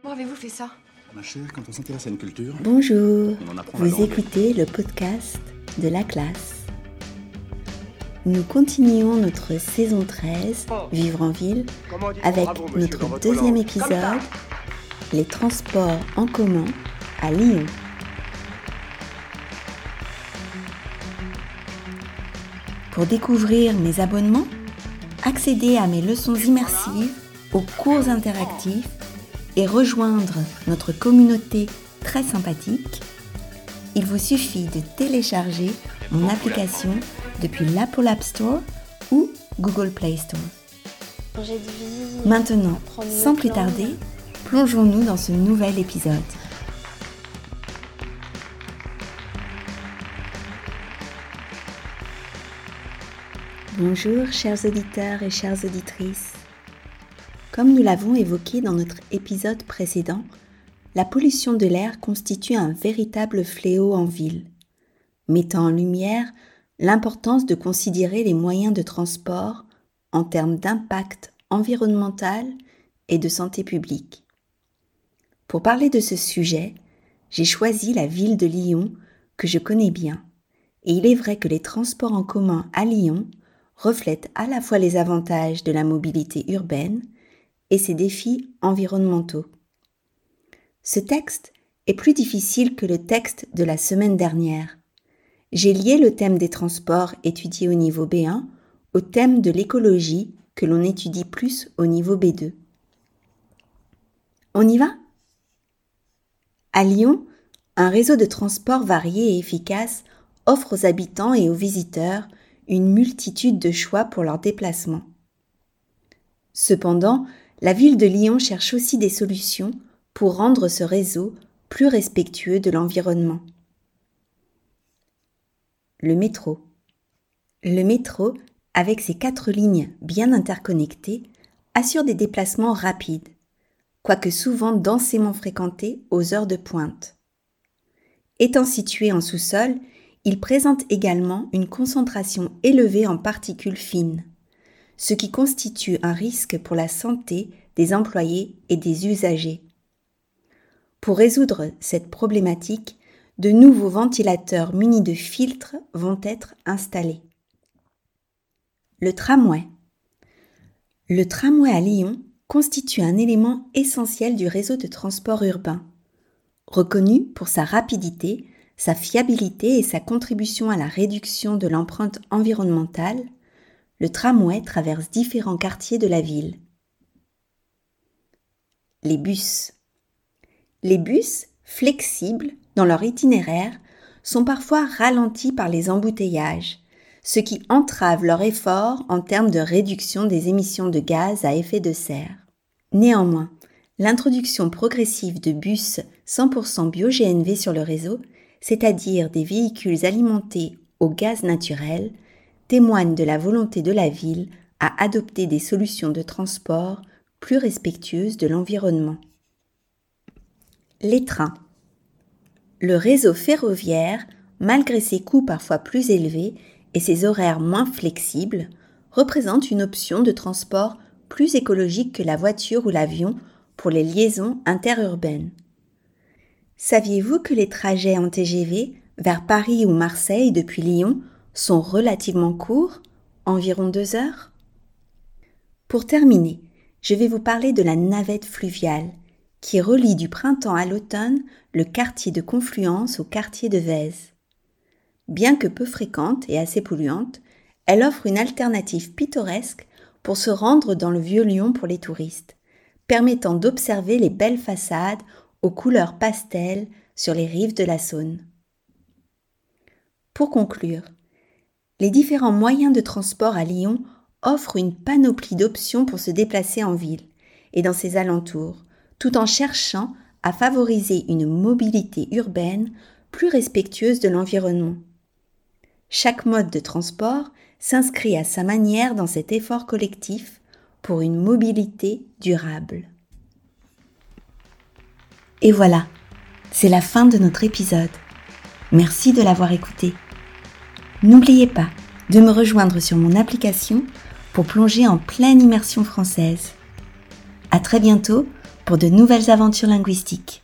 Comment avez-vous fait ça? Ma chère, quand on s'intéresse à une culture, Bonjour, on en apprend la vous écoutez le podcast de la classe. Nous continuons notre saison 13, Vivre en ville, avec notre deuxième épisode, les transports en commun à Lyon. Pour découvrir mes abonnements, accéder à mes leçons immersives, aux cours interactifs et rejoindre notre communauté très sympathique, il vous suffit de télécharger mon application depuis l'Apple App Store ou Google Play Store. Maintenant, sans plus tarder, plongeons-nous dans ce nouvel épisode. Bonjour chers auditeurs et chères auditrices. Comme nous l'avons évoqué dans notre épisode précédent, la pollution de l'air constitue un véritable fléau en ville, mettant en lumière l'importance de considérer les moyens de transport en termes d'impact environnemental et de santé publique. Pour parler de ce sujet, j'ai choisi la ville de Lyon que je connais bien, et il est vrai que les transports en commun à Lyon reflètent à la fois les avantages de la mobilité urbaine et ses défis environnementaux. Ce texte est plus difficile que le texte de la semaine dernière. J'ai lié le thème des transports étudié au niveau B1 au thème de l'écologie que l'on étudie plus au niveau B2. On y va? À Lyon, un réseau de transports varié et efficace offre aux habitants et aux visiteurs une multitude de choix pour leurs déplacements. Cependant, la ville de Lyon cherche aussi des solutions pour rendre ce réseau plus respectueux de l'environnement. Le métro. Le métro, avec ses quatre lignes bien interconnectées, assure des déplacements rapides, quoique souvent densément fréquentés aux heures de pointe. Étant situé en sous-sol, il présente également une concentration élevée en particules fines, ce qui constitue un risque pour la santé des employés et des usagers. Pour résoudre cette problématique, de nouveaux ventilateurs munis de filtres vont être installés. Le tramway. Le tramway à Lyon constitue un élément essentiel du réseau de transport urbain. Reconnu pour sa rapidité, sa fiabilité et sa contribution à la réduction de l'empreinte environnementale, le tramway traverse différents quartiers de la ville. Les bus. Les bus, flexibles dans leur itinéraire, sont parfois ralentis par les embouteillages, ce qui entrave leur effort en termes de réduction des émissions de gaz à effet de serre. Néanmoins, l'introduction progressive de bus 100% bio-GNV sur le réseau, c'est-à-dire des véhicules alimentés au gaz naturel, témoigne de la volonté de la ville à adopter des solutions de transport plus respectueuses de l'environnement. Les trains. Le réseau ferroviaire, malgré ses coûts parfois plus élevés et ses horaires moins flexibles, représente une option de transport plus écologique que la voiture ou l'avion pour les liaisons interurbaines. Saviez-vous que les trajets en TGV vers Paris ou Marseille depuis Lyon sont relativement courts, environ deux heures Pour terminer, je vais vous parler de la navette fluviale, qui relie du printemps à l'automne le quartier de Confluence au quartier de Vèze. Bien que peu fréquente et assez polluante, elle offre une alternative pittoresque pour se rendre dans le vieux Lyon pour les touristes, permettant d'observer les belles façades aux couleurs pastel sur les rives de la Saône. Pour conclure, les différents moyens de transport à Lyon offrent une panoplie d'options pour se déplacer en ville et dans ses alentours, tout en cherchant à favoriser une mobilité urbaine plus respectueuse de l'environnement. Chaque mode de transport s'inscrit à sa manière dans cet effort collectif pour une mobilité durable. Et voilà, c'est la fin de notre épisode. Merci de l'avoir écouté. N'oubliez pas de me rejoindre sur mon application pour plonger en pleine immersion française. À très bientôt pour de nouvelles aventures linguistiques.